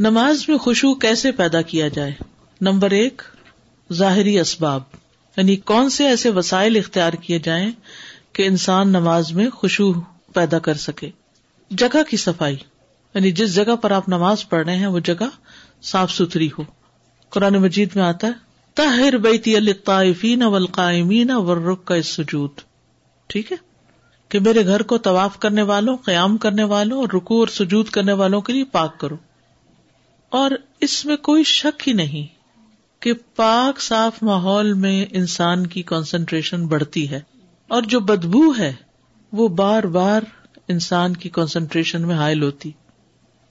نماز میں خوشبو کیسے پیدا کیا جائے؟ نمبر ایک، ظاہری اسباب۔ یعنی کون سے ایسے وسائل اختیار کیے جائیں کہ انسان نماز میں خوشبو پیدا کر سکے؟ جگہ کی صفائی۔ یعنی جس جگہ پر آپ نماز پڑھ رہے ہیں، وہ جگہ صاف ستھری ہو۔ قرآن مجید میں آتا ہے تاہر بیتی الطائفین والقائمین والرکع سجود ٹھیک ہے؟ کہ میرے گھر کو طواف کرنے والوں، قیام کرنے والوں اور رکو اور سجود کرنے والوں کے لیے پاک کرو۔ اور اس میں کوئی شک ہی نہیں کہ پاک صاف ماحول میں انسان کی کانسنٹریشن بڑھتی ہے اور جو بدبو ہے، وہ بار بار انسان کی کانسنٹریشن میں حائل ہوتی۔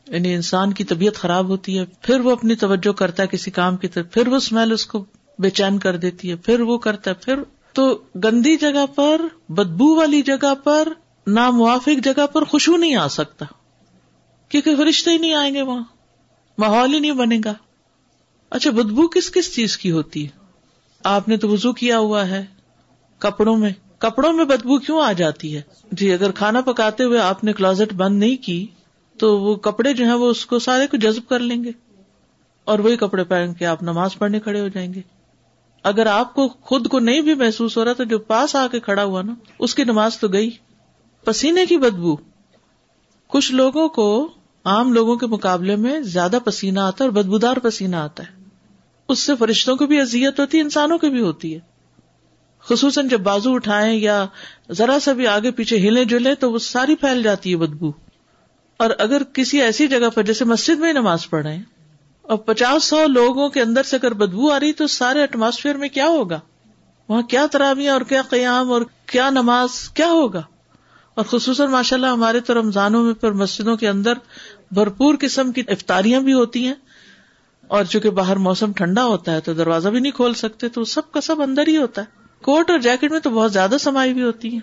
یعنی انسان کی طبیعت خراب ہوتی ہے، پھر وہ اپنی توجہ کرتا ہے کسی کام کی طرف، پھر وہ اسمیل اس کو بے چین کر دیتی ہے، پھر وہ کرتا ہے، پھر تو گندی جگہ پر، بدبو والی جگہ پر، ناموافق جگہ پر خوشبو نہیں آ سکتا۔ کیونکہ فرشتے ہی نہیں آئیں گے وہاں۔ ماحول ہی نہیں بنے گا۔ اچھا بدبو کس کس چیز کی ہوتی ہے؟ آپ نے تو وزو کیا ہوا ہے۔ کپڑوں میں کپڑوں میں بدبو کیوں آ جاتی ہے؟ جی اگر کھانا پکاتے ہوئے آپ نے کلازٹ بند نہیں کی، تو وہ کپڑے جو ہیں وہ اس کو سارے کو جذب کر لیں گے۔ اور وہی کپڑے پہن کے آپ نماز پڑھنے کھڑے ہو جائیں گے۔ اگر آپ کو خود کو نہیں بھی محسوس ہو رہا تو جو پاس آ کے کھڑا ہوا نا، اس کی نماز تو گئی۔ پسینے کی بدبو۔ کچھ لوگوں کو عام لوگوں کے مقابلے میں زیادہ پسینہ آتا ہے اور بدبودار پسینہ آتا ہے۔ اس سے فرشتوں کو بھی اذیت ہوتی ہے، انسانوں کی بھی ہوتی ہے۔ خصوصاً جب بازو اٹھائیں یا ذرا سا بھی آگے پیچھے ہلے جلے تو وہ ساری پھیل جاتی ہے بدبو۔ اور اگر کسی ایسی جگہ پر، جیسے مسجد میں نماز پڑھ رہے ہیں اور پچاس سو لوگوں کے اندر سے اگر بدبو آ رہی تو سارے ایٹماسفیئر میں کیا ہوگا؟ وہاں کیا تراویاں اور کیا قیام اور کیا نماز، کیا ہوگا؟ اور خصوصاً ماشاء اللہ ہمارے تو رمضانوں میں پھر مسجدوں کے اندر بھرپور قسم کی افطاریاں بھی ہوتی ہیں اور چونکہ باہر موسم ٹھنڈا ہوتا ہے تو دروازہ بھی نہیں کھول سکتے تو سب کا سب اندر ہی ہوتا ہے۔ کوٹ اور جیکٹ میں تو بہت زیادہ سمائی بھی ہوتی ہے۔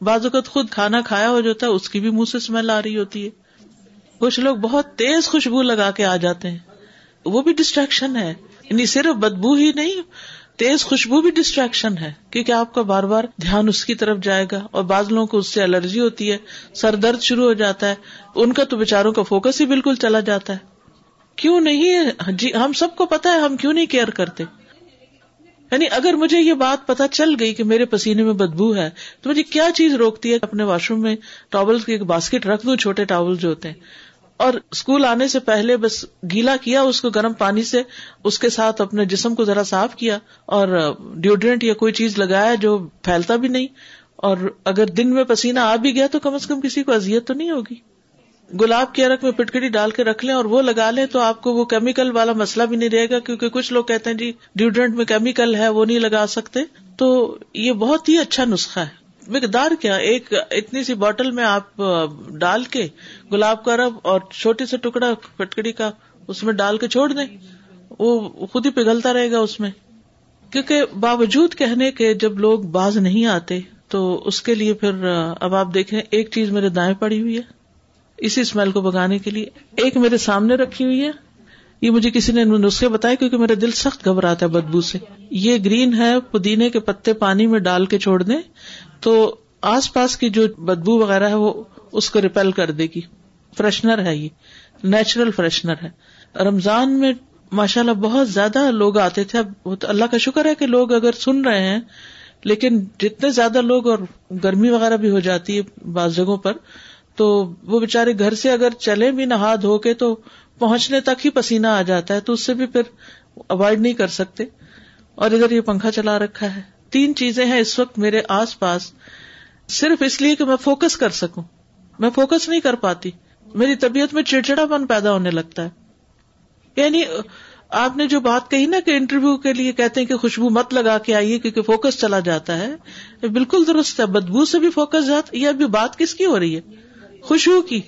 بعض اوقات خود کھانا کھایا ہو جاتا ہے، اس کی بھی منہ سے اسمیل آ رہی ہوتی ہے۔ کچھ لوگ بہت تیز خوشبو لگا کے آ جاتے ہیں۔ وہ بھی ڈسٹریکشن ہے۔ یعنی صرف بدبو ہی نہیں تیز خوشبو بھی ڈسٹریکشن ہے، کیونکہ آپ کا بار بار دھیان اس کی طرف جائے گا اور بعض لوگوں کو اس سے الرجی ہوتی ہے، سر درد شروع ہو جاتا ہے، ان کا تو بےچاروں کا فوکس ہی بالکل چلا جاتا ہے۔ کیوں نہیں؟ جی ہم سب کو پتا ہے، ہم کیوں نہیں کیئر کرتے؟ یعنی اگر مجھے یہ بات پتا چل گئی کہ میرے پسینے میں بدبو ہے، تو مجھے کیا چیز روکتی ہے؟ اپنے واش روم میں ٹاول کی ایک باسکٹ رکھ دوں، چھوٹے ٹاول جو ہوتے ہیں۔ اور اسکول آنے سے پہلے بس گیلا کیا، اس کو گرم پانی سے، اس کے ساتھ اپنے جسم کو ذرا صاف کیا اور ڈیوڈرنٹ یا کوئی چیز لگایا جو پھیلتا بھی نہیں۔ اور اگر دن میں پسینہ آ بھی گیا تو کم از کم کسی کو ازیت تو نہیں ہوگی۔ گلاب کی ارک میں پٹکڑی ڈال کے رکھ لیں اور وہ لگا لیں تو آپ کو وہ کیمیکل والا مسئلہ بھی نہیں رہے گا، کیونکہ کچھ لوگ کہتے ہیں جی ڈیوڈرنٹ میں کیمیکل ہے، وہ نہیں لگا سکتے۔ تو یہ بہت ہی اچھا نسخہ ہے۔ مقدار کیا ایک اتنی سی بوٹل میں آپ ڈال کے گلاب کا رب اور چھوٹے سے ٹکڑا پٹکڑی کا اس میں ڈال کے چھوڑ دیں، وہ خود ہی پگھلتا رہے گا اس میں۔ کیونکہ باوجود کہنے کے جب لوگ باز نہیں آتے تو اس کے لیے پھر اب آپ دیکھیں ایک چیز میرے دائیں پڑی ہوئی ہے۔ اسی اسمیل کو بگانے کے لیے ایک میرے سامنے رکھی ہوئی ہے۔ یہ مجھے کسی نے نسخے بتایا کیونکہ میرا دل سخت گھبراتا ہے بدبو سے۔ یہ گرین ہے، پودینے کے پتے پانی میں ڈال کے چھوڑ دیں۔ تو آس پاس کی جو بدبو وغیرہ ہے وہ اس کو ریپیل کر دے گی۔ فریشنر ہے یہ۔ نیچرل فریشنر ہے۔ رمضان میں ماشاء اللہ بہت زیادہ لوگ آتے تھے۔ اب اللہ کا شکر ہے کہ لوگ اگر سن رہے ہیں، لیکن جتنے زیادہ لوگ اور گرمی وغیرہ بھی ہو جاتی ہے بعض جگہوں پر، تو وہ بےچارے گھر سے اگر چلے بھی نہا دھو کے تو پہنچنے تک ہی پسینہ آ جاتا ہے۔ تو اس سے بھی پھر اوائڈ نہیں کر سکتے۔ اور ادھر یہ پنکھا چلا رکھا ہے۔ تین چیزیں ہیں اس وقت میرے آس پاس صرف اس لیے کہ میں فوکس کر سکوں میں فوکس نہیں کر پاتی میری طبیعت میں چڑچڑا پن پیدا ہونے لگتا ہے یعنی آپ نے جو بات کہی نا کہ انٹرویو کے لیے کہتے ہیں کہ خوشبو مت لگا کے آئیے کیونکہ فوکس چلا جاتا ہے بالکل درست ہے بدبو سے بھی فوکس جاتا یہ ابھی بات کس کی ہو رہی ہے خوشبو کی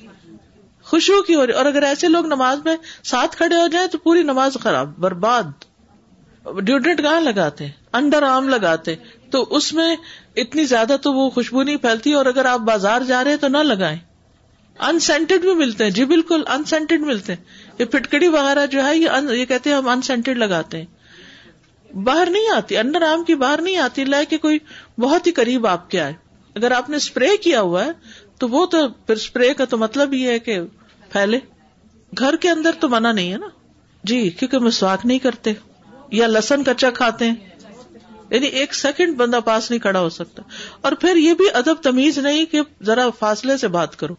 خوشبو کی ہو رہی اور اگر ایسے لوگ نماز میں ساتھ کھڑے ہو جائیں تو پوری نماز خراب برباد ڈیوڈرنٹ کہاں لگاتے ہیں انڈر آرم لگاتے، تو اس میں اتنی زیادہ تو وہ خوشبو نہیں پھیلتی، اور اگر آپ بازار جا رہے تو نہ لگائیں۔ انسینٹڈ بھی ملتے ہیں جی بالکل انسینٹڈ ملتے ہیں۔ یہ پٹکڑی وغیرہ جو ہے، یہ کہتے ہیں ہم انسینٹڈ لگاتے ہیں۔ باہر نہیں آتی انڈر آرم کی باہر نہیں آتی لائے کہ کوئی بہت ہی قریب آپ کے آئے۔ اگر آپ نے اسپرے کیا ہوا ہے، تو وہ تو پھر اسپرے کا تو مطلب یہ ہے کہ پھیلے۔ گھر کے اندر تو منع نہیں ہے نا۔ جی کیونکہ مسواک نہیں کرتے، یا لسن کچا کھاتے ہیں۔ یعنی ایک سیکنڈ بندہ پاس نہیں کھڑا ہو سکتا۔ اور پھر یہ بھی ادب تمیز نہیں کہ ذرا فاصلے سے بات کرو۔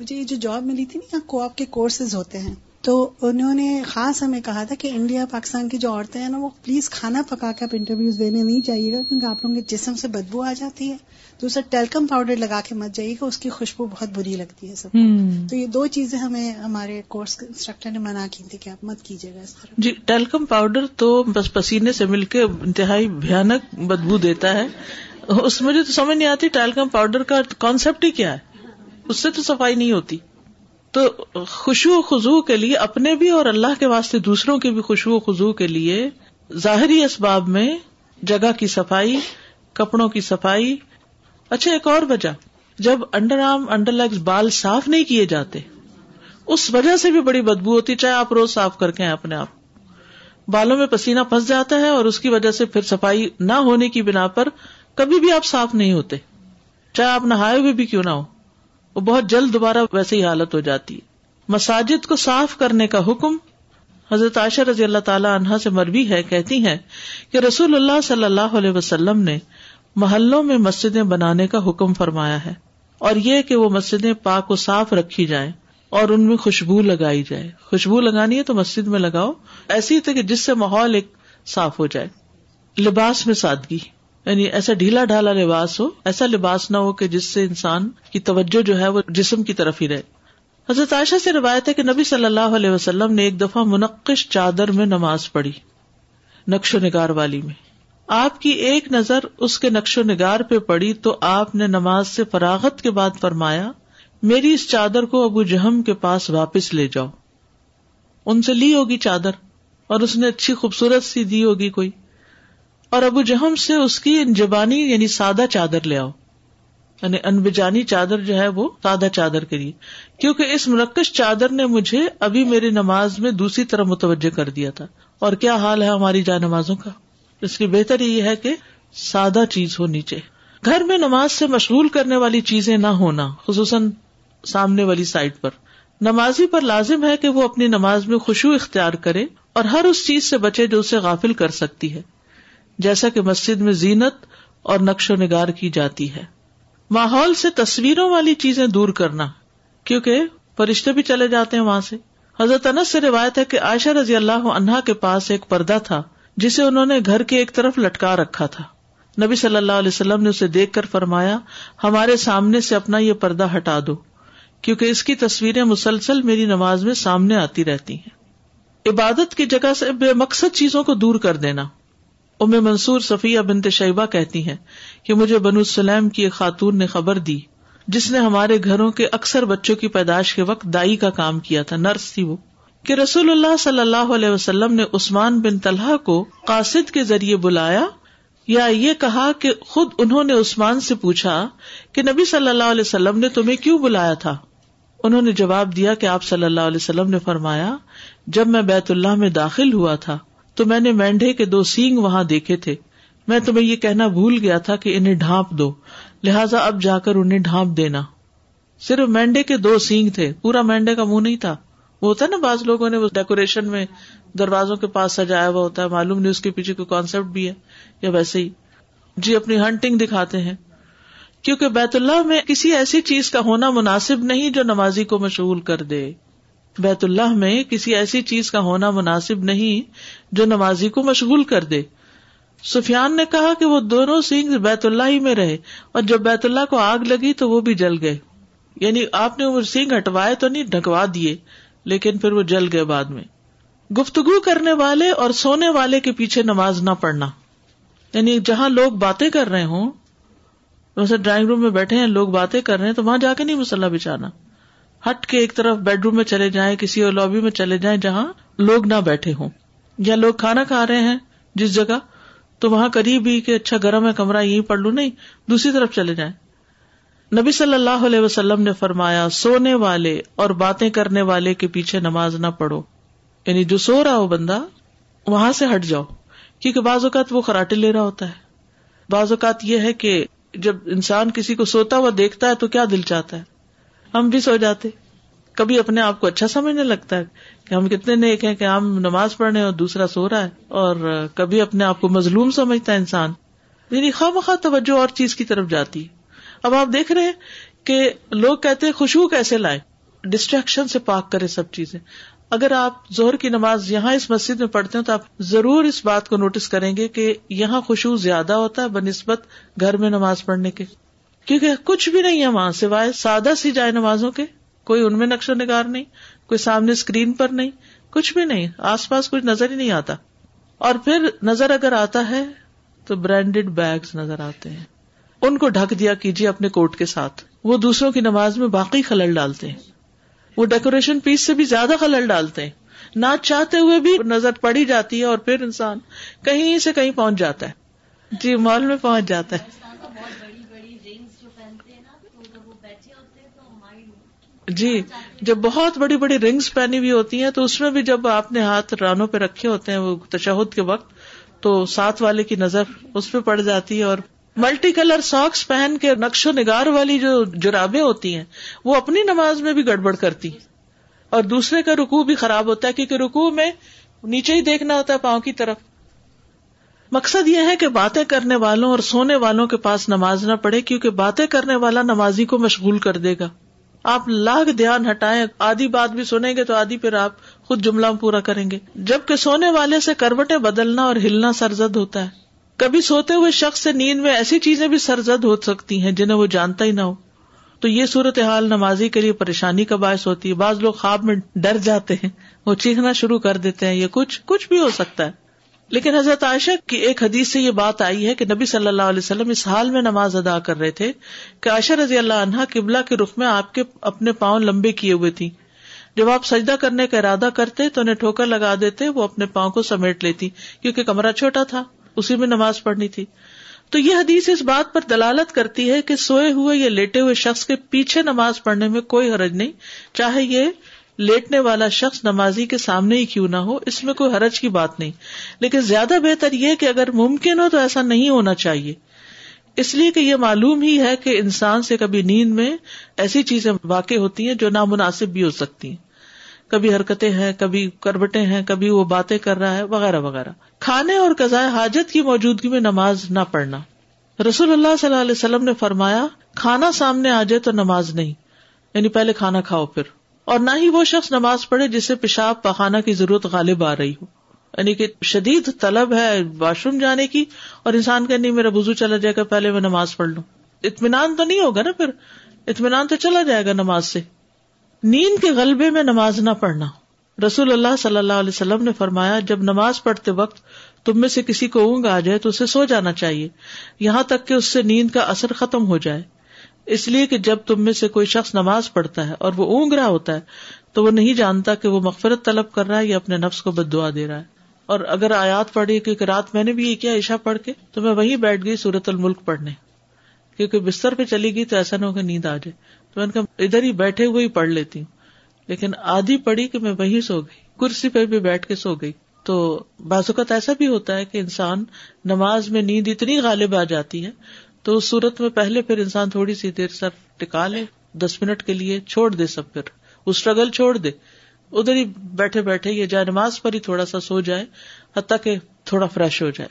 مجھے یہ جو جاب ملی تھی نا کو آپ کے کورسز ہوتے ہیں۔ تو انہوں نے خاص ہمیں کہا تھا کہ انڈیا پاکستان کی جو عورتیں ہیں نا وہ پلیز کھانا پکا کے آپ انٹرویوز دینے نہیں چاہیے گا کیونکہ آپ لوگوں کے جسم سے بدبو آ جاتی ہے۔ دوسرا ٹیلکم پاؤڈر لگا کے مت جائیے گا اس کی خوشبو بہت بری لگتی ہے سب تو یہ دو چیزیں ہمیں ہمارے کورس انسٹرکٹر نے منع کی تھی کہ آپ مت کیجیے گا اس طرح۔ جی ٹیلکم پاؤڈر تو بس پسینے سے مل کے انتہائی بھیانک بدبو دیتا ہے۔ اس مجھے تو سمجھ نہیں آتی ٹیلکم پاؤڈر کا کانسیپٹ ہی کیا ہے۔ اس سے تو صفائی نہیں ہوتی۔ تو خوشو و خزو کے لیے اپنے بھی اور اللہ کے واسطے دوسروں کے بھی خوشبو و خزو کے لیے ظاہری اسباب میں جگہ کی صفائی، کپڑوں کی صفائی۔ اچھا ایک اور وجہ، جب انڈر آرم، انڈر لیگز بال صاف نہیں کیے جاتے، اس وجہ سے بھی بڑی بدبو ہوتی، چاہے آپ روز صاف کر کے اپنے آپ۔ بالوں میں پسینہ پھنس جاتا ہے اور اس کی وجہ سے پھر صفائی نہ ہونے کی بنا پر کبھی بھی آپ صاف نہیں ہوتے، چاہے آپ نہائے ہوئے بھی کیوں نہ ہو۔ وہ بہت جلد دوبارہ ویسے ہی حالت ہو جاتی ہے۔ مساجد کو صاف کرنے کا حکم حضرت عائشہ رضی اللہ تعالیٰ عنہا سے مربی ہے، کہتی ہیں کہ رسول اللہ صلی اللہ علیہ وسلم نے محلوں میں مسجدیں بنانے کا حکم فرمایا ہے اور یہ کہ وہ مسجدیں پاک و صاف رکھی جائیں اور ان میں خوشبو لگائی جائے۔ خوشبو لگانی ہے تو مسجد میں لگاؤ۔ ایسی کہ جس سے ماحول ایک صاف ہو جائے۔ لباس میں سادگی۔ یعنی ایسا ڈھیلا ڈھالا لباس ہو، ایسا لباس نہ ہو کہ جس سے انسان کی توجہ جو ہے وہ جسم کی طرف ہی رہے۔ حضرت عائشہ سے روایت ہے کہ نبی صلی اللہ علیہ وسلم نے ایک دفعہ منقش چادر میں نماز پڑھی، نقش و نگار والی میں۔ آپ کی ایک نظر اس کے نقش و نگار پہ پڑی تو آپ نے نماز سے فراغت کے بعد فرمایا، میری اس چادر کو ابو جہم کے پاس واپس لے جاؤ۔ ان سے لی ہوگی چادر اور اس نے اچھی خوبصورت سی دی ہوگی کوئی۔ اور ابو جہم سے اس کی انجبانی یعنی سادہ چادر لے آؤ۔ یعنی انبجانی چادر جو ہے وہ سادہ چادر کے لیے۔ کیونکہ اس مرکش چادر نے مجھے ابھی میری نماز میں دوسری طرح متوجہ کر دیا تھا۔ اور کیا حال ہے ہماری جائے نمازوں کا؟ اس کی بہتر یہ ہے کہ سادہ چیز ہونی چاہیے گھر میں نماز سے مشغول کرنے والی چیزیں نہ ہونا، خصوصاً سامنے والی سائڈ پر۔ نمازی پر لازم ہے کہ وہ اپنی نماز میں خوشبو اختیار کرے اور ہر اس چیز سے بچے جو اسے غافل کر سکتی ہے۔ جیسا کہ مسجد میں زینت اور نقش و نگار کی جاتی ہے۔ ماحول سے تصویروں والی چیزیں دور کرنا، کیونکہ فرشتے بھی چلے جاتے ہیں وہاں سے۔ حضرت انس سے روایت ہے کہ عائشہ رضی اللہ عنہا کے پاس ایک پردہ تھا، جسے انہوں نے گھر کے ایک طرف لٹکا رکھا تھا۔ نبی صلی اللہ علیہ وسلم نے اسے دیکھ کر فرمایا، ہمارے سامنے سے اپنا یہ پردہ ہٹا دو، کیونکہ اس کی تصویریں مسلسل میری نماز میں سامنے آتی رہتی ہیں۔ عبادت کی جگہ سے بے مقصد چیزوں کو دور کر دینا۔ ام منصور صفیہ بنت شیبہ کہتی ہیں کہ مجھے بنو سلیم کی ایک خاتون نے خبر دی جس نے ہمارے گھروں کے اکثر بچوں کی پیدائش کے وقت دائی کا کام کیا تھا، نرس تھی وہ۔ کہ رسول اللہ صلی اللہ علیہ وسلم نے عثمان بن طلحہ کو قاصد کے ذریعے بلایا یا یہ کہا کہ خود انہوں نے عثمان سے پوچھا کہ نبی صلی اللہ علیہ وسلم نے تمہیں کیوں بلایا تھا؟ انہوں نے جواب دیا کہ آپ صلی اللہ علیہ وسلم نے فرمایا، جب میں بیت اللہ میں داخل ہوا تھا تو میں نے مینڈے کے دو سینگ وہاں دیکھے تھے۔ میں تمہیں یہ کہنا بھول گیا تھا کہ انہیں ڈھانپ دو۔ لہٰذا اب جا کر انہیں ڈھانپ دینا۔ صرف مینڈے کے دو سینگ تھے۔ پورا مینڈے کا منہ نہیں تھا۔ وہ ہوتا ہے نا بعض لوگوں نے ڈیکوریشن میں دروازوں کے پاس سجایا ہوا ہوتا ہے۔ معلوم نہیں اس کے پیچھے کوئی کانسیپٹ بھی ہے یا ویسے ہی۔ جی اپنی ہنٹنگ دکھاتے ہیں۔ کیونکہ بیت اللہ میں کسی ایسی چیز کا ہونا مناسب نہیں جو نمازی کو مشغول کر دے۔ بیت اللہ میں کسی ایسی چیز کا ہونا مناسب نہیں جو نمازی کو مشغول کر دے۔ سفیان نے کہا کہ وہ دونوں سنگھ بیت اللہ ہی میں رہے اور جب بیت اللہ کو آگ لگی تو وہ بھی جل گئے۔ یعنی آپ نے وہ سنگھ ہٹوائے تو نہیں، ڈھکوا دیے، لیکن پھر وہ جل گئے بعد میں۔ گفتگو کرنے والے اور سونے والے کے پیچھے نماز نہ پڑھنا۔ یعنی جہاں لوگ باتیں کر رہے ہوں ویسے ڈرائنگ روم میں بیٹھے ہیں، لوگ باتیں کر رہے ہیں، تو وہاں جا کے نہیں مسلح بچھانا۔ ہٹ کے ایک طرف بیڈ روم میں چلے جائیں، کسی اور لابی میں چلے جائیں جہاں لوگ نہ بیٹھے ہوں۔ یا لوگ کھانا کھا رہے ہیں جس جگہ، تو وہاں قریب ہی کہ اچھا گرم ہے، کمرہ یہیں پڑھ لوں۔ نہیں، دوسری طرف چلے جائیں۔ نبی صلی اللہ علیہ وسلم نے فرمایا، سونے والے اور باتیں کرنے والے کے پیچھے نماز نہ پڑھو۔ یعنی جو سو رہا ہو بندہ، وہاں سے ہٹ جاؤ۔ کیونکہ بعض اوقات وہ خراٹے لے رہا ہوتا ہے۔ بعض اوقات یہ ہے کہ جب انسان کسی کو سوتا ہوا دیکھتا ہے، تو کیا دل چاہتا ہے؟ ہم بھی سو جاتے کبھی اپنے آپ کو اچھا سمجھنے لگتا ہے کہ ہم کتنے نیک ہیں کہ ہم نماز پڑھنے اور دوسرا سو رہا ہے اور کبھی اپنے آپ کو مظلوم سمجھتا ہے انسان یعنی خواہ مخواہ توجہ اور چیز کی طرف جاتی اب آپ دیکھ رہے ہیں کہ لوگ کہتے ہیں خوشبو کیسے لائیں؟ ڈسٹریکشن سے پاک کرے سب چیزیں۔ اگر آپ زہر کی نماز یہاں اس مسجد میں پڑھتے ہیں تو آپ ضرور اس بات کو نوٹس کریں گے کہ یہاں خوشبو زیادہ ہوتا ہے بہ نسبت گھر میں نماز پڑھنے کے۔ کیونکہ کچھ بھی نہیں ہے وہاں سوائے سادہ سی جائے نمازوں کے، کوئی ان میں نقش و نگار نہیں، کوئی سامنے اسکرین پر نہیں، کچھ بھی نہیں، آس پاس کچھ نظر ہی نہیں آتا۔ اور پھر نظر اگر آتا ہے تو برانڈیڈ بیگز نظر آتے ہیں۔ ان کو ڈھک دیا کیجیے اپنے کوٹ کے ساتھ۔ وہ دوسروں کی نماز میں باقی خلل ڈالتے ہیں۔ وہ ڈیکوریشن پیس سے بھی زیادہ خلل ڈالتے ہیں۔ نہ چاہتے ہوئے بھی نظر پڑی جاتی ہے اور پھر انسان کہیں سے کہیں پہنچ جاتا ہے۔ جی مال میں پہنچ جاتا ہے۔ جی جب بہت بڑی بڑی رنگس پہنی ہوئی ہوتی ہیں، تو اس میں بھی جب آپ نے ہاتھ رانوں پہ رکھے ہوتے ہیں وہ تشہد کے وقت، تو ساتھ والے کی نظر اس پہ پڑ جاتی ہے اور ملٹی کلر ساکس پہن کے نقش و نگار والی جو جرابیں ہوتی ہیں، وہ اپنی نماز میں بھی گڑبڑ کرتی اور دوسرے کا رکو بھی خراب ہوتا ہے، کیونکہ رکو میں نیچے ہی دیکھنا ہوتا ہے پاؤں کی طرف۔ مقصد یہ ہے کہ باتیں کرنے والوں اور سونے والوں کے پاس نماز نہ پڑے کیونکہ باتیں کرنے والا نمازی کو مشغول کر دے گا۔ آپ لاکھ دھیان ہٹائیں، آدھی بات بھی سنیں گے تو آدھی پھر آپ خود جملہ پورا کریں گے۔ جبکہ سونے والے سے کروٹیں بدلنا اور ہلنا سرزد ہوتا ہے۔ کبھی سوتے ہوئے شخص سے نیند میں ایسی چیزیں بھی سرزد ہو سکتی ہیں جنہیں وہ جانتا ہی نہ ہو۔ تو یہ صورت حال نمازی کے لیے پریشانی کا باعث ہوتی ہے۔ بعض لوگ خواب میں ڈر جاتے ہیں، وہ چیخنا شروع کر دیتے ہیں، یہ کچھ کچھ بھی ہو سکتا ہے۔ لیکن حضرت عائشہ کی ایک حدیث سے یہ بات آئی ہے کہ نبی صلی اللہ علیہ وسلم اس حال میں نماز ادا کر رہے تھے کہ عائشہ رضی اللہ عنہا قبلہ کے رخ میں آپ کے اپنے پاؤں لمبے کیے ہوئے تھی جب آپ سجدہ کرنے کا ارادہ کرتے تو انہیں ٹھوکر لگا دیتے، وہ اپنے پاؤں کو سمیٹ لیتی کیونکہ کمرہ چھوٹا تھا، اسی میں نماز پڑھنی تھی۔ تو یہ حدیث اس بات پر دلالت کرتی ہے کہ سوئے ہوئے یا لیٹے ہوئے شخص کے پیچھے نماز پڑھنے میں کوئی حرج نہیں، چاہے یہ لیٹنے والا شخص نمازی کے سامنے ہی کیوں نہ ہو، اس میں کوئی حرج کی بات نہیں۔ لیکن زیادہ بہتر یہ کہ اگر ممکن ہو تو ایسا نہیں ہونا چاہیے۔ اس لیے کہ یہ معلوم ہی ہے کہ انسان سے کبھی نیند میں ایسی چیزیں واقع ہوتی ہیں جو نامناسب بھی ہو سکتی ہیں۔ کبھی حرکتیں ہیں، کبھی کربٹیں ہیں، کبھی وہ باتیں کر رہا ہے، وغیرہ وغیرہ۔ کھانے اور قزائے حاجت کی موجودگی میں نماز نہ پڑھنا۔ رسول اللہ صلی اللہ علیہ وسلم نے فرمایا، کھانا سامنے آ جائے تو نماز نہیں یعنی پہلے کھانا کھاؤ پھر۔ اور نہ ہی وہ شخص نماز پڑھے جسے پیشاب پخانا کی ضرورت غالب آ رہی ہو۔ یعنی کہ شدید طلب ہے واش روم جانے کی اور انسان کا نہیں میرا بزو چلا جائے گا، پہلے میں نماز پڑھ لوں۔ اطمینان تو نہیں ہوگا نا پھر؟ اطمینان تو چلا جائے گا نماز سے۔ نیند کے غلبے میں نماز نہ پڑھنا۔ رسول اللہ صلی اللہ علیہ وسلم نے فرمایا، جب نماز پڑھتے وقت تم میں سے کسی کو اونگ آ جائے تو اسے سو جانا چاہیے۔ یہاں تک کہ اس سے نیند کا اثر ختم ہو جائے۔ اس لیے کہ جب تم میں سے کوئی شخص نماز پڑھتا ہے اور وہ اونگ رہا ہوتا ہے، تو وہ نہیں جانتا کہ وہ مغفرت طلب کر رہا ہے یا اپنے نفس کو بد دعا دے رہا ہے۔ اور اگر آیات پڑھی کیونکہ رات میں نے بھی یہ کیا عشا پڑھ کے، تو میں وہیں بیٹھ گئی سورت الملک پڑھنے۔ کیونکہ بستر پہ چلی گئی تو ایسا نہ ہو نیند آ جائے۔ تو میں نے کہا، ادھر ہی بیٹھے ہوئے ہی پڑھ لیتی ہوں۔ لیکن آدھی پڑی کہ میں وہیں سو گئی، کرسی پہ بھی بیٹھ کے سو گئی۔ تو بعض اوقات ایسا بھی ہوتا ہے کہ انسان نماز میں نیند اتنی غالب آ جاتی ہے تو اس صورت میں پہلے پھر انسان تھوڑی سی دیر سر ٹکا لے، دس منٹ کے لیے چھوڑ دے سب پھر۔ وہ اسٹرگل چھوڑ دے۔ ادھر ہی بیٹھے بیٹھے یہ جائے نماز پر ہی تھوڑا سا سو جائے، حتیٰ کہ تھوڑا فریش ہو جائے۔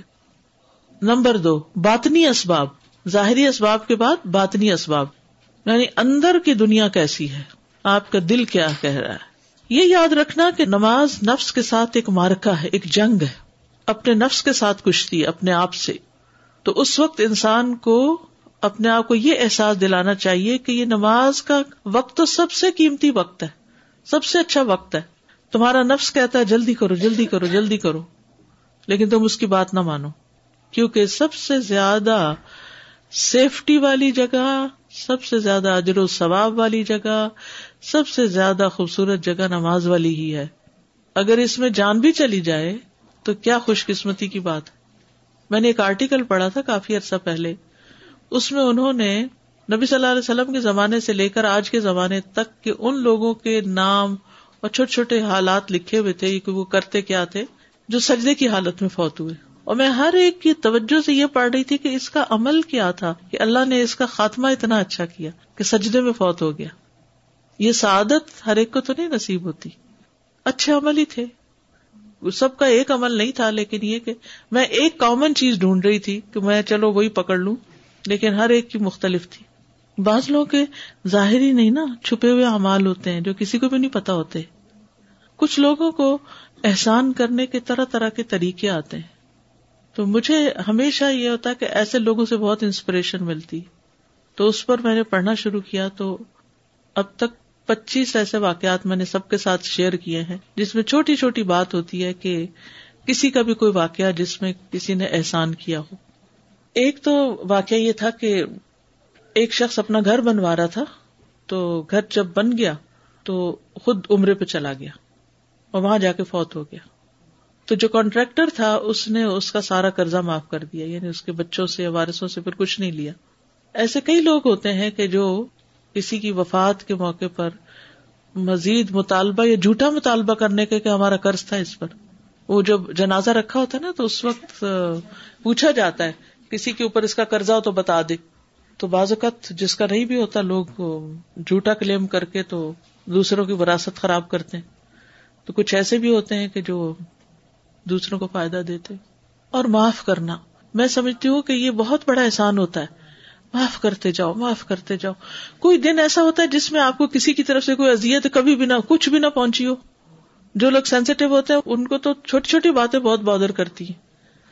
نمبر دو، باطنی اسباب۔ ظاہری اسباب کے بعد باطنی اسباب۔ یعنی اندر کی دنیا کیسی ہے؟ آپ کا دل کیا کہہ رہا ہے؟ یہ یاد رکھنا کہ نماز نفس کے ساتھ ایک مارکا ہے، ایک جنگ ہے۔ اپنے نفس کے ساتھ کشتی اپنے آپ سے۔ تو اس وقت انسان کو اپنے آپ کو یہ احساس دلانا چاہیے کہ یہ نماز کا وقت تو سب سے قیمتی وقت ہے، سب سے اچھا وقت ہے۔ تمہارا نفس کہتا ہے، جلدی کرو جلدی کرو جلدی کرو۔ لیکن تم اس کی بات نہ مانو، کیونکہ سب سے زیادہ سیفٹی والی جگہ، سب سے زیادہ اجر و ثواب والی جگہ، سب سے زیادہ خوبصورت جگہ نماز والی ہی ہے۔ اگر اس میں جان بھی چلی جائے تو کیا خوش قسمتی کی بات ہے؟ میں نے ایک آرٹیکل پڑھا تھا کافی عرصہ پہلے۔ اس میں انہوں نے نبی صلی اللہ علیہ وسلم کے زمانے سے لے کر آج کے زمانے تک کے ان لوگوں کے نام اور چھوٹے چھوٹے حالات لکھے ہوئے تھے، کہ وہ کرتے کیا تھے، جو سجدے کی حالت میں فوت ہوئے۔ اور میں ہر ایک کی توجہ سے یہ پڑھ رہی تھی کہ اس کا عمل کیا تھا، کہ اللہ نے اس کا خاتمہ اتنا اچھا کیا کہ سجدے میں فوت ہو گیا۔ یہ سعادت ہر ایک کو تو نہیں نصیب ہوتی۔ اچھے عمل ہی تھے۔ سب کا ایک عمل نہیں تھا، لیکن یہ کہ میں ایک کامن چیز ڈھونڈ رہی تھی کہ میں چلو وہی پکڑ لوں، لیکن ہر ایک کی مختلف تھی۔ بعض لوگ کے ظاہری نہیں نا، چھپے ہوئے امال ہوتے ہیں جو کسی کو بھی نہیں پتا ہوتے۔ کچھ لوگوں کو احسان کرنے کے طرح طرح کے طریقے آتے ہیں۔ تو مجھے ہمیشہ یہ ہوتا کہ ایسے لوگوں سے بہت انسپریشن ملتی۔ تو اس پر میں نے پڑھنا شروع کیا تو اب تک پچیس ایسے واقعات میں نے سب کے ساتھ شیئر کیے ہیں، جس میں چھوٹی چھوٹی بات ہوتی ہے کہ کسی کا بھی کوئی واقعہ جس میں کسی نے احسان کیا ہو۔ ایک تو واقعہ یہ تھا کہ ایک شخص اپنا گھر بنوا رہا تھا، تو گھر جب بن گیا تو خود عمرے پہ چلا گیا اور وہاں جا کے فوت ہو گیا۔ تو جو کانٹریکٹر تھا، اس نے اس کا سارا قرضہ معاف کر دیا یعنی اس کے بچوں سے، وارثوں سے پھر کچھ نہیں لیا۔ ایسے کئی لوگ ہوتے ہیں کہ جو کسی کی وفات کے موقع پر مزید مطالبہ یا جھوٹا مطالبہ کرنے کے کہ ہمارا قرض تھا اس پر۔ وہ جب جنازہ رکھا ہوتا ہے نا تو اس وقت پوچھا جاتا ہے، کسی کے اوپر اس کا قرضہ ہو تو بتا دے۔ تو بعض اوقات جس کا نہیں بھی ہوتا، لوگ جھوٹا کلیم کر کے تو دوسروں کی وراثت خراب کرتے ہیں۔ تو کچھ ایسے بھی ہوتے ہیں کہ جو دوسروں کو فائدہ دیتے۔ اور معاف کرنا۔ میں سمجھتی ہوں کہ یہ بہت بڑا احسان ہوتا ہے۔ معاف کرتے جاؤ، معاف کرتے جاؤ۔ کوئی دن ایسا ہوتا ہے جس میں آپ کو کسی کی طرف سے کوئی ازیت کبھی بھی نہ، کچھ بھی نہ پہنچی ہو۔ جو لوگ سینسیٹیو ہوتے ہیں، ان کو تو چھوٹی چھوٹی باتیں بہت بادر کرتی ہیں۔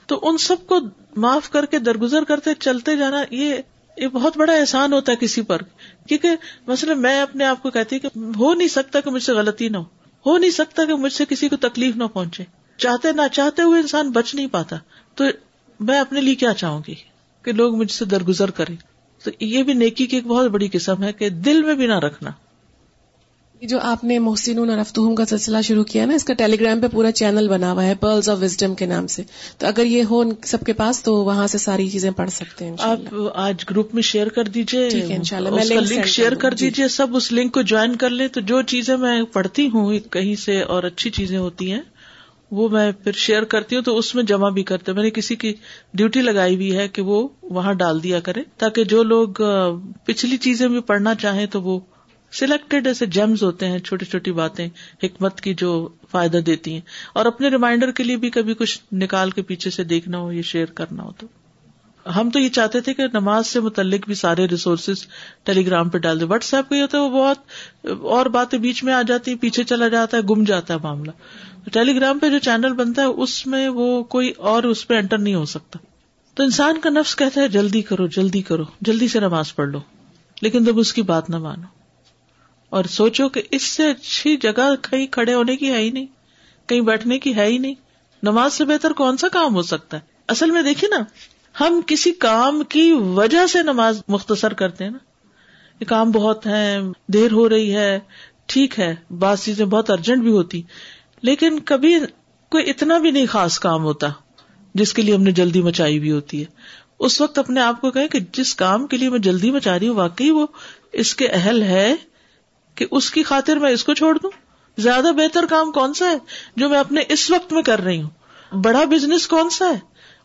تو ان سب کو معاف کر کے درگزر کرتے چلتے جانا، یہ یہ بہت بڑا احسان ہوتا ہے کسی پر۔ کیونکہ مثلا میں اپنے آپ کو کہتی کہ ہو نہیں سکتا کہ مجھ سے غلطی نہ ہو۔ ہو نہیں سکتا کہ مجھ سے کسی کو تکلیف نہ پہنچے۔ چاہتے نہ چاہتے ہوئے انسان بچ نہیں پاتا۔ تو میں اپنے لیے کیا چاہوں گی؟ کہ لوگ مجھ سے درگزر کریں۔ تو یہ بھی نیکی کی ایک بہت بڑی قسم ہے کہ دل میں بھی نہ رکھنا۔ جو آپ نے محسن رفتہم کا سلسلہ شروع کیا نا اس کا ٹیلی گرام پہ پورا چینل بنا ہوا ہے پرلز آف وزڈم کے نام سے۔ تو اگر یہ ہو سب کے پاس تو وہاں سے ساری چیزیں پڑھ سکتے ہیں آپ آج گروپ میں شیئر کر دیجیے لنک شیئر کر جی۔ دیجیے سب اس لنک کو جوائن کر لیں۔ تو جو چیزیں میں پڑھتی ہوں کہیں سے اور اچھی چیزیں ہوتی ہیں۔ وہ میں پھر شیئر کرتی ہوں تو اس میں جمع بھی کرتے میں نے کسی کی ڈیوٹی لگائی ہوئی ہے کہ وہ وہاں ڈال دیا کرے تاکہ جو لوگ پچھلی چیزیں بھی پڑھنا چاہیں تو وہ سلیکٹڈ ایسے جیمز ہوتے ہیں، چھوٹی چھوٹی باتیں، حکمت کی جو فائدہ دیتی ہیں۔ اور اپنے ریمائنڈر کے لیے بھی کبھی کچھ نکال کے پیچھے سے دیکھنا ہو یا شیئر کرنا ہو تو۔ ہم تو یہ چاہتے تھے کہ نماز سے متعلق بھی سارے ریسورسز ٹیلی گرام پہ ڈال دے واٹس ایپ کو یہ ہوتا ہے وہ بہت اور باتیں بیچ میں آ جاتی، پیچھے چلا جاتا ہے، گم جاتا ہے معاملہ۔ ٹیلی گرام پہ جو چینل بنتا ہے، اس میں وہ کوئی اور اس پہ انٹر نہیں ہو سکتا۔ تو انسان کا نفس کہتا ہے، جلدی کرو جلدی کرو، جلدی سے نماز پڑھ لو۔ لیکن جب اس کی بات نہ مانو۔ اور سوچو کہ اس سے اچھی جگہ کہیں کھڑے ہونے کی ہے ہی نہیں، کہیں بیٹھنے کی ہے ہی نہیں۔ نماز سے بہتر کون سا کام ہو سکتا ہے؟ اصل میں دیکھیے نا، ہم کسی کام کی وجہ سے نماز مختصر کرتے ہیں نا۔ یہ کام بہت ہے دیر ہو رہی ہے، ٹھیک ہے، بعض چیزیں بہت ارجنٹ بھی ہوتی۔ لیکن کبھی کوئی اتنا بھی نہیں خاص کام ہوتا جس کے لیے ہم نے جلدی مچائی بھی ہوتی ہے۔ اس وقت اپنے آپ کو کہ جس کام کے لیے میں جلدی مچا رہی ہوں، واقعی وہ اس کے اہل ہے کہ اس کی خاطر میں اس کو چھوڑ دوں۔ زیادہ بہتر کام کون سا ہے جو میں اپنے اس وقت میں کر رہی ہوں؟ بڑا بزنس کون سا ہے؟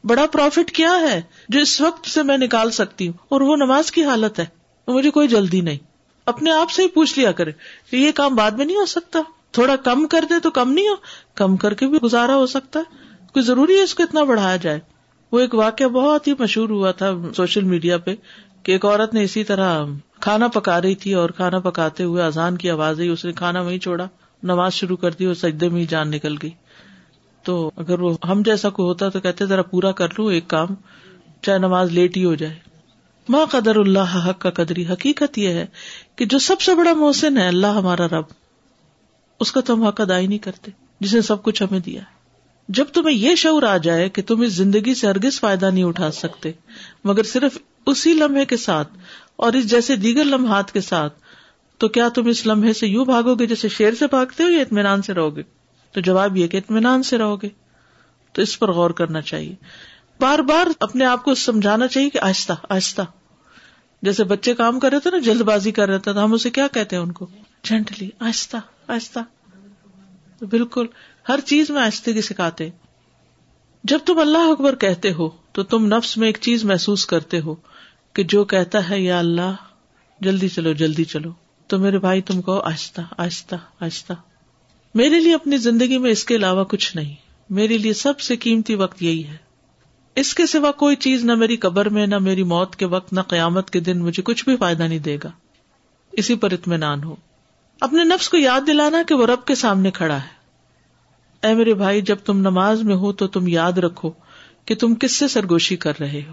بڑا پروفٹ کیا ہے جو اس وقت سے میں نکال سکتی ہوں؟ اور وہ نماز کی حالت ہے۔ مجھے کوئی جلدی نہیں۔ اپنے آپ سے ہی پوچھ لیا کرے کہ یہ کام بعد میں نہیں ہو سکتا؟ تھوڑا کم کر دے تو کم نہیں ہو، کم کر کے بھی گزارا ہو سکتا ہے۔ کوئی ضروری ہے اس کو اتنا بڑھایا جائے؟ وہ ایک واقعہ بہت ہی مشہور ہوا تھا سوشل میڈیا پہ کہ ایک عورت نے اسی طرح کھانا پکا رہی تھی اور کھانا پکاتے ہوئے اذان کی آواز آئی، اس نے کھانا وہیں چھوڑا، نماز شروع کر دی اور سجدے میں ہی جان نکل گئی۔ تو اگر وہ ہم جیسا کوئی ہوتا تو کہتے ذرا پورا کر لوں ایک کام، چاہے نماز لیٹ ہی ہو جائے۔ ماں قدر اللہ حق کا قدری، حقیقت یہ ہے کہ جو سب سے بڑا محسن ہے، اللہ ہمارا رب۔ اس کا تم حق ادا ہی نہیں کرتے، جس نے سب کچھ ہمیں دیا۔ جب تمہیں یہ شعور آ جائے کہ تم اس زندگی سے ہرگز فائدہ نہیں اٹھا سکتے، مگر صرف اسی لمحے کے ساتھ اور اس جیسے دیگر لمحات کے ساتھ، تو کیا تم اس لمحے سے یوں بھاگو گے جیسے شیر سے بھاگتے ہو یا اطمینان سے رہو گے؟ تو جواب یہ کہ اطمینان سے رہو گے۔ تو اس پر غور کرنا چاہیے۔ بار بار اپنے آپ کو سمجھانا چاہیے کہ آہستہ آہستہ۔ جیسے بچے کام کر رہے تھے نا، جلد بازی کر رہے تھے تو ہم اسے کیا کہتے ہیں ان کو؟ جینٹلی آہستہ۔ آہستہ۔ بالکل۔ ہر چیز میں آہستہ کی سکھاتے۔ جب تم اللہ اکبر کہتے ہو، تو تم نفس میں ایک چیز محسوس کرتے ہو کہ جو کہتا ہے، یا اللہ، جلدی چلو جلدی چلو۔ تو میرے بھائی، تم کو آہستہ آہستہ آہستہ۔ میرے لیے اپنی زندگی میں اس کے علاوہ کچھ نہیں۔ میرے لیے سب سے قیمتی وقت یہی ہے۔ اس کے سوا کوئی چیز نہ میری قبر میں، نہ میری موت کے وقت، نہ قیامت کے دن مجھے کچھ بھی فائدہ نہیں دے گا۔ اسی پر اطمینان ہو۔ اپنے نفس کو یاد دلانا کہ وہ رب کے سامنے کھڑا ہے۔ اے میرے بھائی، جب تم نماز میں ہو تو تم یاد رکھو کہ تم کس سے سرگوشی کر رہے ہو۔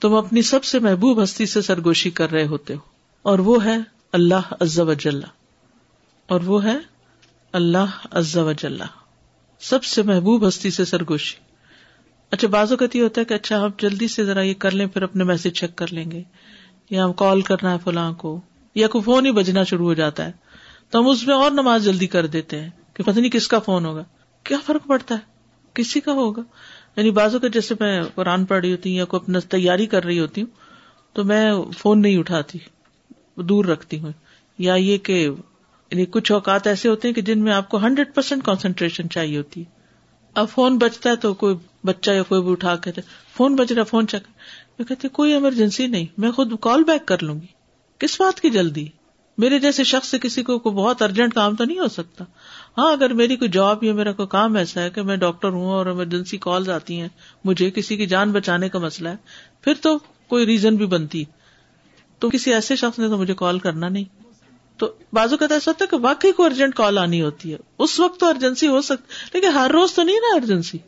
تم اپنی سب سے محبوب ہستی سے سرگوشی کر رہے ہوتے ہو۔ اور وہ ہے اللہ عز و جل۔ اور وہ ہے اللہ عز و جل۔ سب سے محبوب ہستی سے سرگوشی۔ اچھا بازو کا یہ ہوتا ہے کہ اچھا آپ جلدی سے ذرا یہ کر لیں، پھر اپنے میسج چیک کر لیں گے۔ یا ہم کال کرنا ہے فلاں کو، یا کوئی فون ہی بجنا شروع ہو جاتا ہے۔ تو ہم اس میں اور نماز جلدی کر دیتے ہیں کہ پتہ نہیں کس کا فون ہوگا۔ کیا فرق پڑتا ہے؟ کسی کا ہوگا۔ یعنی بازو کا جیسے میں قرآن پڑھ رہی ہوتی ہوں یا کوئی اپنا تیاری کر رہی ہوتی ہوں تو میں فون نہیں اٹھاتی، دور رکھتی ہوں۔ یا یہ کہ یعنی کچھ اوقات ایسے ہوتے ہیں کہ جن میں آپ کو ہنڈریڈ پرسینٹ کانسنٹریشن چاہیے ہوتی ہے۔ اب فون بچتا ہے تو کوئی بچہ یا کوئی بھی اٹھا کے فون بج رہا فون چیک میں کہتی کوئی ایمرجنسی نہیں، میں خود کال بیک کر لوں گی۔ کس بات کی جلدی؟ میرے جیسے شخص سے کسی کو کوئی بہت ارجنٹ کام تو نہیں ہو سکتا۔ ہاں اگر میری کوئی جاب یا میرا کوئی کام ایسا ہے کہ میں ڈاکٹر ہوں اور ایمرجنسی کال آتی ہیں، مجھے کسی کی جان بچانے کا مسئلہ ہے، پھر تو کوئی ریزن بھی بنتی۔ تو کسی ایسے شخص نے تو مجھے کال کرنا نہیں۔ تو بازو کا ایسا ہوتا ہے کہ واقعی کو ارجنٹ کال آنی ہوتی ہے۔ اس وقت تو ارجنسی ہو سکتی لیکن ہر روز تو نہیں نا ارجنسی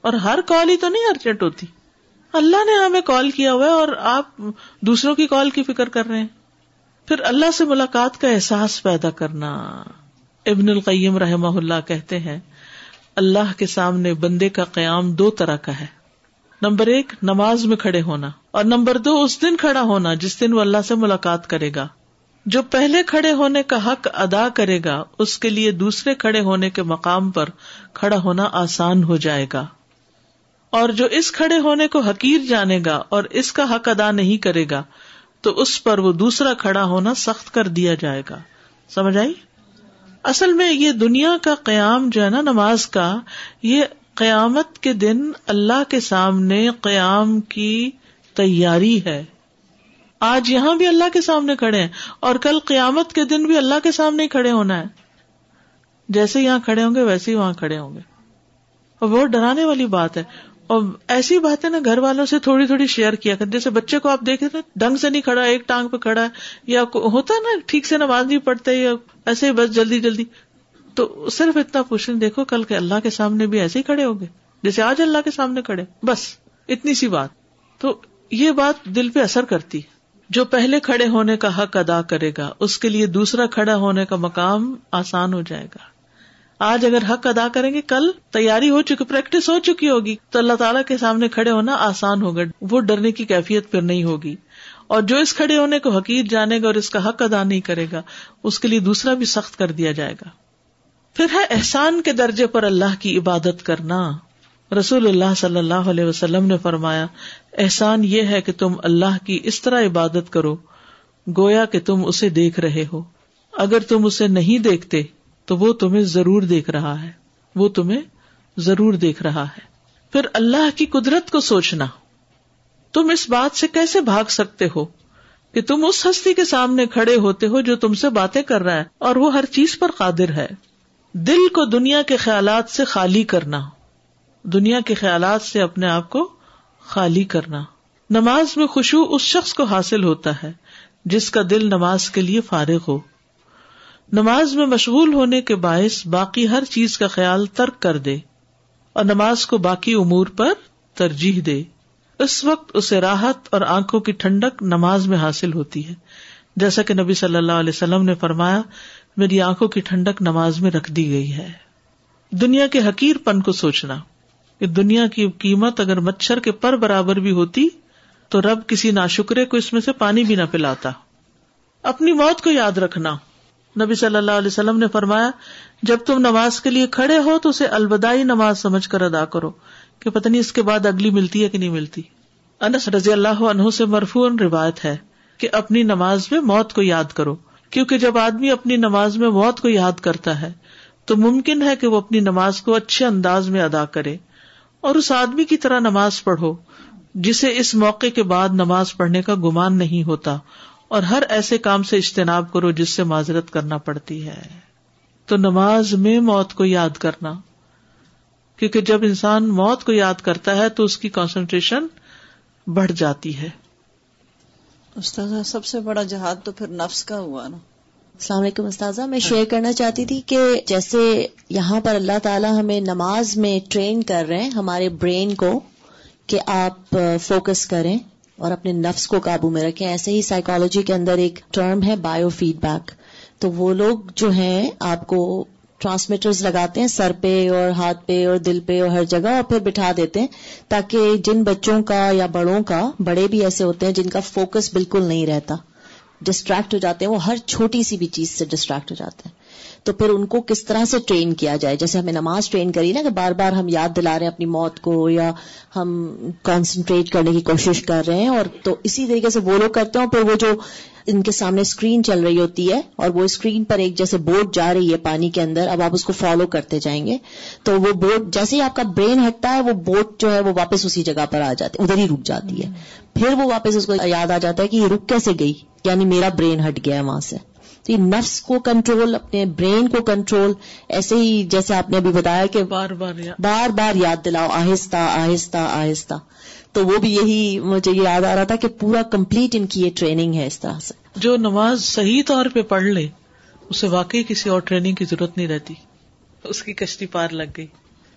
اور ہر کال ہی تو نہیں ارجنٹ ہوتی۔ اللہ نے ہمیں کال کیا ہوا ہے اور آپ دوسروں کی کال کی فکر کر رہے ہیں۔ پھر اللہ سے ملاقات کا احساس پیدا کرنا۔ ابن القیم رحم اللہ کہتے ہیں، اللہ کے سامنے بندے کا قیام دو طرح کا ہے۔ نمبر ایک، نماز میں کھڑے ہونا۔ اور نمبر دو، اس دن کھڑا ہونا جس دن وہ اللہ سے ملاقات کرے گا۔ جو پہلے کھڑے ہونے کا حق ادا کرے گا، اس کے لیے دوسرے کھڑے ہونے کے مقام پر کھڑا ہونا آسان ہو جائے گا۔ اور جو اس kھڑے ہونے کو حقیر جانے گا اور اس کا حق ادا نہیں کرے گا تو اس پر وہ دوسرا کھڑا ہونا سخت کر دیا جائے گا۔ سمجھ آئی؟ اصل میں یہ دنیا کا قیام جو ہے نا نماز کا، یہ قیامت کے دن اللہ کے سامنے قیام کی تیاری ہے۔ آج یہاں بھی اللہ کے سامنے کھڑے ہیں اور کل قیامت کے دن بھی اللہ کے سامنے ہی کھڑے ہونا ہے۔ جیسے یہاں کھڑے ہوں گے ویسے ہی وہاں کھڑے ہوں گے۔ اور بہت ڈرانے والی بات ہے۔ اور ایسی باتیں نا گھر والوں سے تھوڑی تھوڑی شیئر کیا کر جیسے بچے کو آپ دیکھے تھے ڈنگ سے نہیں کھڑا، ایک ٹانگ پہ کھڑا ہے، یا ہوتا ہے نا، ٹھیک سے نماز نہیں پڑھتے یا ایسے ہی بس جلدی جلدی۔ تو صرف اتنا پوچھیں دیکھو کل کے اللہ کے سامنے بھی ایسے ہی کھڑے ہو گئے جیسے آج اللہ کے سامنے کھڑے بس، اتنی سی بات۔ تو یہ بات دل پہ اثر کرتی جو پہلے کھڑے ہونے کا حق ادا کرے گا، اس کے لیے دوسرا کھڑا ہونے کا مقام آسان ہو جائے گا۔ آج اگر حق ادا کریں گے، کل تیاری ہو چکی پریکٹس ہو چکی ہوگی، تو اللہ تعالیٰ کے سامنے کھڑے ہونا آسان ہوگا، وہ ڈرنے کی کیفیت پھر نہیں ہوگی۔ اور جو اس کھڑے ہونے کو حقیق جانے گا اور اس کا حق ادا نہیں کرے گا، اس کے لیے دوسرا بھی سخت کر دیا جائے گا۔ پھر ہے احسان کے درجے پر اللہ کی عبادت کرنا۔ رسول اللہ صلی اللہ علیہ وسلم نے فرمایا، احسان یہ ہے کہ تم اللہ کی اس طرح عبادت کرو، گویا کہ تم اسے دیکھ رہے ہو۔ اگر تم اسے نہیں دیکھتے تو وہ تمہیں ضرور دیکھ رہا ہے۔ وہ تمہیں ضرور دیکھ رہا ہے۔ پھر اللہ کی قدرت کو سوچنا۔ تم اس بات سے کیسے بھاگ سکتے ہو کہ تم اس ہستی کے سامنے کھڑے ہوتے ہو جو تم سے باتیں کر رہا ہے اور وہ ہر چیز پر قادر ہے۔ دل کو دنیا کے خیالات سے خالی کرنا۔ دنیا کے خیالات سے اپنے آپ کو خالی کرنا۔ نماز میں خوشبو اس شخص کو حاصل ہوتا ہے جس کا دل نماز کے لیے فارغ ہو۔ نماز میں مشغول ہونے کے باعث باقی ہر چیز کا خیال ترک کر دے اور نماز کو باقی امور پر ترجیح دے۔ اس وقت اسے راحت اور آنکھوں کی ٹھنڈک نماز میں حاصل ہوتی ہے۔ جیسا کہ نبی صلی اللہ علیہ وسلم نے فرمایا، میری آنکھوں کی ٹھنڈک نماز میں رکھ دی گئی ہے۔ دنیا کے حقیر پن کو سوچنا۔ کہ دنیا کی قیمت اگر مچھر کے پر برابر بھی ہوتی، تو رب کسی ناشکرے کو اس میں سے پانی بھی نہ پلاتا۔ اپنی موت کو یاد رکھنا۔ نبی صلی اللہ علیہ وسلم نے فرمایا، جب تم نماز کے لیے کھڑے ہو تو اسے الوداعی نماز سمجھ کر ادا کرو، کہ پتہ نہیں اس کے بعد اگلی ملتی ہے کہ نہیں ملتی۔ انس رضی اللہ عنہ سے مرفون روایت ہے کہ اپنی نماز میں موت کو یاد کرو، کیونکہ جب آدمی اپنی نماز میں موت کو یاد کرتا ہے، تو ممکن ہے کہ وہ اپنی نماز کو اچھے انداز میں ادا کرے۔ اور اس آدمی کی طرح نماز پڑھو، جسے اس موقع کے بعد نماز پڑھنے کا گمان نہیں ہوتا اور ہر ایسے کام سے اجتناب کرو جس سے معذرت کرنا پڑتی ہے۔ تو نماز میں موت کو یاد کرنا۔ کیونکہ جب انسان موت کو یاد کرتا ہے تو اس کی کانسنٹریشن بڑھ جاتی ہے۔ استاذہ، سب سے بڑا جہاد تو پھر نفس کا ہوا نا۔ السلام علیکم استاذہ، میں شیئر کرنا چاہتی تھی کہ جیسے یہاں پر اللہ تعالیٰ ہمیں نماز میں ٹرین کر رہے ہیں ہمارے برین کو کہ آپ فوکس کریں۔ اور اپنے نفس کو قابو میں رکھیں۔ ایسے ہی سائیکالوجی کے اندر ایک ٹرم ہے بایو فیڈ بیک تو وہ لوگ جو ہیں، آپ کو ٹرانسمیٹرز لگاتے ہیں سر پہ اور ہاتھ پہ اور دل پہ اور ہر جگہ اور پھر بٹھا دیتے ہیں تاکہ جن بچوں کا یا بڑوں کا، بڑے بھی ایسے ہوتے ہیں جن کا فوکس بالکل نہیں رہتا۔ ڈسٹریکٹ ہو جاتے ہیں، وہ ہر چھوٹی سی بھی چیز سے ڈسٹریکٹ ہو جاتے ہیں۔ تو پھر ان کو کس طرح سے ٹرین کیا جائے؟ جیسے ہمیں نماز ٹرین کری نا کہ بار بار ہم یاد دلا رہے ہیں اپنی موت کو یا ہم کانسنٹریٹ کرنے کی کوشش کر رہے ہیں اور تو اسی طریقے سے وہ لوگ کرتے ہیں پھر وہ جو ان کے سامنے اسکرین چل رہی ہوتی ہے اور وہ اسکرین پر ایک جیسے بوٹ جا رہی ہے پانی کے اندر اب آپ اس کو فالو کرتے جائیں گے تو وہ بوٹ جیسے ہی آپ کا برین ہٹتا ہے وہ بوٹ جو ہے وہ واپس اسی جگہ پر آ جاتی ہے ادھر ہی رک جاتی ہے۔ پھر وہ واپس اس کو یاد آ جاتا ہے کہ یہ رک کیسے گئی؟ یعنی میرا برین ہٹ گیا ہے وہاں سے۔ تو یہ نفس کو کنٹرول اپنے برین کو کنٹرول ایسے ہی جیسے آپ نے ابھی بتایا کہ بار بار بار بار یاد دلاؤ آہستہ آہستہ آہستہ۔ تو وہ بھی یہی مجھے یاد آ رہا تھا کہ پورا کمپلیٹ ان کی یہ ٹریننگ ہے اس طرح سے۔ جو نماز صحیح طور پہ پڑھ لے اسے واقعی کسی اور ٹریننگ کی ضرورت نہیں رہتی۔ اس کی کشتی پار لگ گئی۔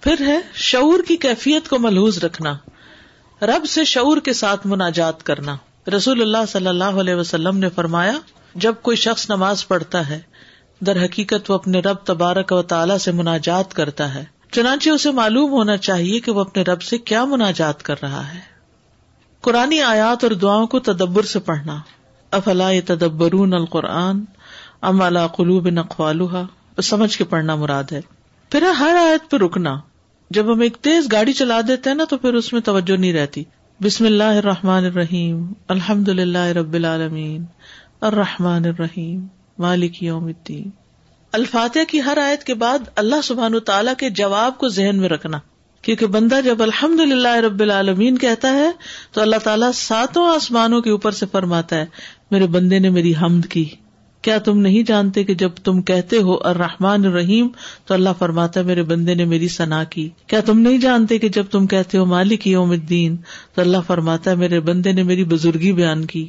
پھر ہے شعور کی کیفیت کو ملحوظ رکھنا۔ رب سے شعور کے ساتھ مناجات کرنا۔ رسول اللہ صلی اللہ علیہ وسلم نے فرمایا جب کوئی شخص نماز پڑھتا ہے، در حقیقت وہ اپنے رب تبارک و تعالی سے مناجات کرتا ہے۔ چنانچہ اسے معلوم ہونا چاہیے کہ وہ اپنے رب سے کیا مناجات کر رہا ہے۔ قرآن آیات اور دعاؤں کو تدبر سے پڑھنا۔ افلا تدبرون القرآن ام اللہ قلوب نقوالہ سمجھ کے پڑھنا مراد ہے۔ پھر ہر آیت پہ رکنا۔ جب ہم ایک تیز گاڑی چلا دیتے ہیں نا تو پھر اس میں توجہ نہیں رہتی۔ بسم اللہ الرحمن الرحیم۔ الحمد للہ رب العالمین۔ الرحمن الرحیم، مالک یوم الدین۔ الفاتح کی ہر آیت کے بعد اللہ سبحان تعالیٰ کے جواب کو ذہن میں رکھنا۔ کیونکہ بندہ جب الحمد للہ رب العالمین کہتا ہے، تو اللہ تعالیٰ ساتوں آسمانوں کے اوپر سے فرماتا ہے، میرے بندے نے میری حمد کی۔ کیا تم نہیں جانتے کہ جب تم کہتے ہو الرحمن الرحیم، تو اللہ فرماتا ہے، میرے بندے نے میری سنا کی۔ کیا تم نہیں جانتے کہ جب تم کہتے ہو مالک یوم الدین، تو اللہ فرماتا ہے، میرے بندے نے میری بزرگی بیان کی۔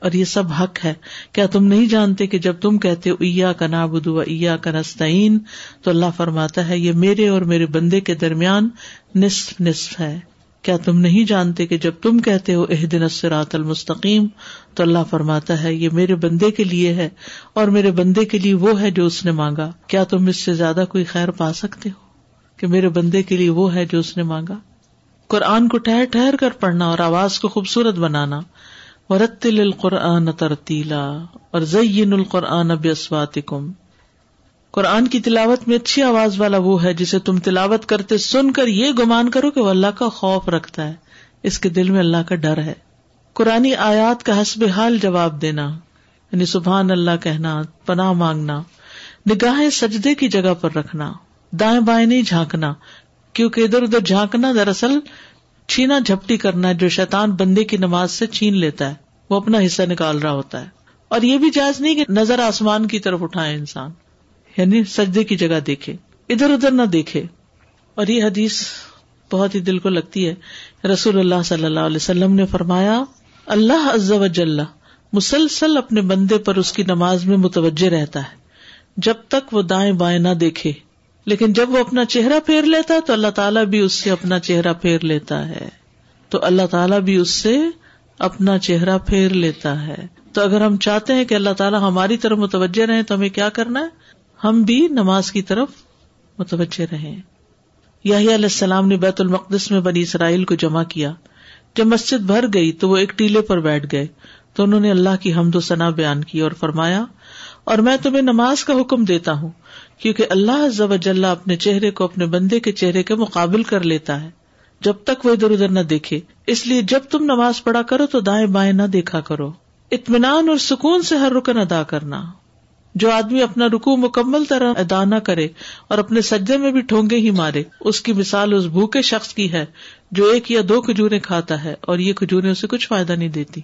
اور یہ سب حق ہے۔ کیا تم نہیں جانتے کہ جب تم کہتے ہو ایا کا نابود و ایا کا نستعین تو اللہ فرماتا ہے، یہ میرے اور میرے بندے کے درمیان نصف نصف ہے۔ کیا تم نہیں جانتے کہ جب تم کہتے ہو اح دن المستقیم تو اللہ فرماتا ہے، یہ میرے بندے کے لیے ہے اور میرے بندے کے لیے وہ ہے جو اس نے مانگا۔ کیا تم اس سے زیادہ کوئی خیر پا سکتے ہو؟ کہ میرے بندے کے لیے وہ ہے جو اس نے مانگا۔ قرآن کو ٹھہر ٹھہر کر پڑھنا اور آواز کو خوبصورت بنانا۔ ورتل القرآن ترتیلا اور زین القرآن اب اسواتکم قرآن کی تلاوت میں اچھی آواز والا وہ ہے جسے تم تلاوت کرتے سن کر یہ گمان کرو کہ وہ اللہ کا خوف رکھتا ہے۔ اس کے دل میں اللہ کا ڈر ہے۔ قرآن آیات کا حسب حال جواب دینا یعنی سبحان اللہ کہنا، پناہ مانگنا، نگاہیں سجدے کی جگہ پر رکھنا، دائیں بائیں نہیں جھانکنا، کیونکہ ادھر ادھر جھانکنا دراصل چھینا جھپٹی کرنا جو شیطان بندے کی نماز سے چھین لیتا ہے، وہ اپنا حصہ نکال رہا ہوتا ہے۔ اور یہ بھی جائز نہیں کہ نظر آسمان کی طرف اٹھائے انسان۔ یعنی سجدے کی جگہ دیکھے، ادھر ادھر نہ دیکھے۔ اور یہ حدیث بہت ہی دل کو لگتی ہے۔ رسول اللہ صلی اللہ علیہ وسلم نے فرمایا، اللہ عز و جل مسلسل اپنے بندے پر اس کی نماز میں متوجہ رہتا ہے۔ جب تک وہ دائیں بائیں نہ دیکھے لیکن جب وہ اپنا چہرہ پھیر لیتا ہے تو اللہ تعالیٰ بھی اس سے اپنا چہرہ پھیر لیتا ہے۔ تو اللہ تعالیٰ بھی اس سے اپنا چہرہ پھیر لیتا ہے۔ تو اگر ہم چاہتے ہیں کہ اللہ تعالیٰ ہماری طرف متوجہ رہے تو ہمیں کیا کرنا ہے؟ ہم بھی نماز کی طرف متوجہ رہے علیہ السلام نے بیت المقدس میں بنی اسرائیل کو جمع کیا۔ جب مسجد بھر گئی تو وہ ایک ٹیلے پر بیٹھ گئے۔ تو انہوں نے اللہ کی حمد و ثنا بیان کی اور فرمایا، اور میں تمہیں نماز کا حکم دیتا ہوں۔ کیونکہ اللہ ضب اپنے چہرے کو اپنے بندے کے چہرے کے مقابل کر لیتا ہے۔ جب تک وہ ادھر ادھر نہ دیکھے۔ اس لیے جب تم نماز پڑھا کرو تو دائیں بائیں نہ دیکھا کرو۔ اطمینان اور سکون سے ہر رکن ادا کرنا۔ جو آدمی اپنا رکو مکمل طرح ادا نہ کرے اور اپنے سجدے میں بھی ٹھونگے ہی مارے، اس کی مثال اس بھوکے شخص کی ہے جو ایک یا دو کھجورے کھاتا ہے اور یہ کھجورے اسے کچھ فائدہ نہیں دیتی۔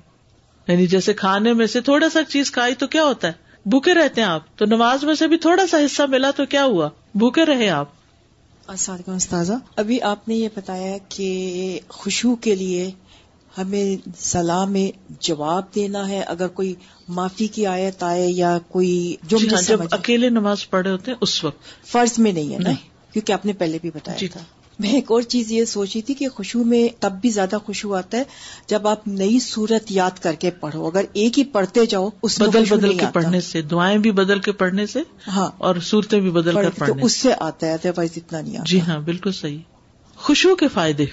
یعنی جیسے کھانے میں سے تھوڑا سا چیز کھائی تو کیا ہوتا ہے؟ بھوکے رہتے ہیں آپ تو نماز میں سے بھی تھوڑا سا حصہ ملا تو کیا ہوا؟ بھوکے رہے آپ۔ السلام علیکم استاذہ۔ ابھی آپ نے یہ بتایا کہ خوشبو کے لیے ہمیں سلام میں جواب دینا ہے۔ اگر کوئی معافی کی آیت آئے یا کوئی جو جی ہاں، جب اکیلے نماز پڑھے ہوتے ہیں اس وقت۔ فرض میں نہیں ہے نا۔ کیونکہ آپ نے پہلے بھی بتایا جی۔ تھا۔ میں ایک اور چیز یہ سوچی تھی کہ خوشبو میں تب بھی زیادہ خوشبو آتا ہے جب آپ نئی صورت یاد کر کے پڑھو۔ اگر ایک ہی پڑھتے جاؤ اس بدل بدل کے۔ پڑھنے سے دعائیں بھی بدل کے پڑھنے سے ہاں۔ اور صورتیں بھی بدل کر پڑھنے اس سے آتا ہے ادروائز اتنا نہیں آتا۔ جی ہاں بالکل صحیح۔ خوشبو کے فائدے۔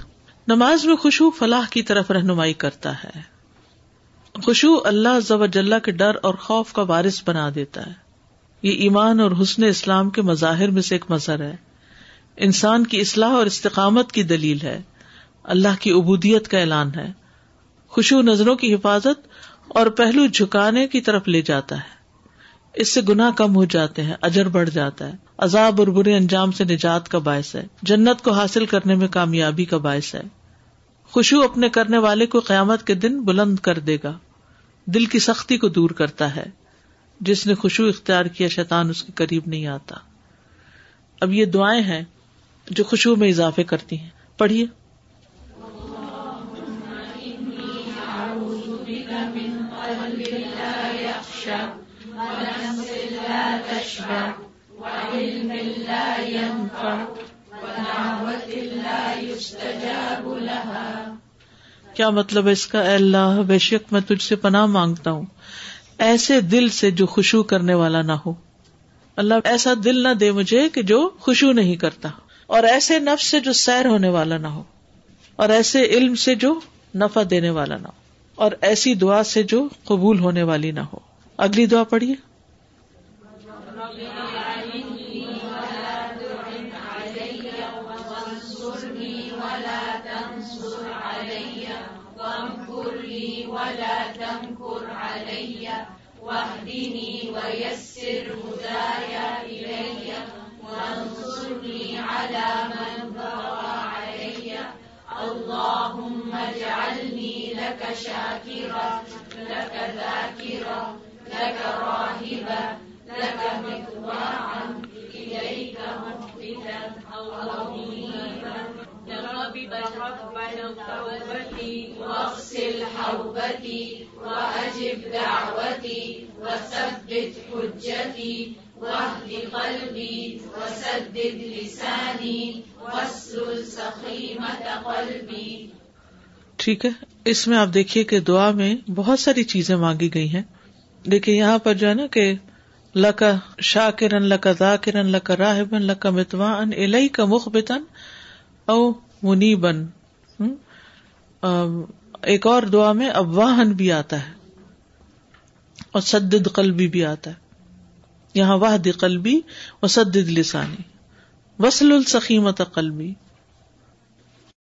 نماز میں خوشبو فلاح کی طرف رہنمائی کرتا ہے۔ خوشبو اللہ ضب جلہ کے ڈر اور خوف کا وارث بنا دیتا ہے۔ یہ ایمان اور حسن اسلام کے مظاہر میں سے ایک مظہر ہے۔ انسان کی اصلاح اور استقامت کی دلیل ہے۔ اللہ کی عبودیت کا اعلان ہے۔ خوشبو نظروں کی حفاظت اور پہلو جھکانے کی طرف لے جاتا ہے۔ اس سے گناہ کم ہو جاتے ہیں، اجر بڑھ جاتا ہے۔ عذاب اور برے انجام سے نجات کا باعث ہے۔ جنت کو حاصل کرنے میں کامیابی کا باعث ہے۔ خوشبو اپنے کرنے والے کو قیامت کے دن بلند کر دے گا۔ دل کی سختی کو دور کرتا ہے۔ جس نے خوشبو اختیار کیا، شیطان اس کے قریب نہیں آتا۔ اب یہ دعائیں ہیں۔ جو خوشبو میں اضافے کرتی ہیں۔ پڑھیے۔ کیا مطلب ہے اس کا؟ اے اللہ، بے شک میں تجھ سے پناہ مانگتا ہوں۔ ایسے دل سے جو خوشبو کرنے والا نہ ہو۔ اللہ ایسا دل نہ دے مجھے کہ جو خوشبو نہیں کرتا۔ اور ایسے نفس سے جو سیر ہونے والا نہ ہو، اور ایسے علم سے جو نفع دینے والا نہ ہو، اور ایسی دعا سے جو قبول ہونے والی نہ ہو۔ اگلی دعا پڑھیے۔ وانصرني على من بغى علي. اللهم اجعلني لك شاكرا لك ذاكرا لك راهبا لك مطواعا إليك مخبتا أو رهيبا واغسل حوبتي وأجب دعوتي وثبت حجتي. ٹھیک ہے؟ اس میں آپ دیکھیے کہ دعا میں بہت ساری چیزیں مانگی گئی ہیں۔ دیکھیے یہاں پر جو ہے نا کہ لکا شاہ کرن لکا ذا کرن لکا راہبن، لکا متوا ان کا مخ بتن او منی بن ایک اور دعا میں ابواہن بھی آتا ہے اور سدد قلبی بھی آتا ہے۔ یہاں واحد قلبی و لسانی وسل السخیمت قلبی۔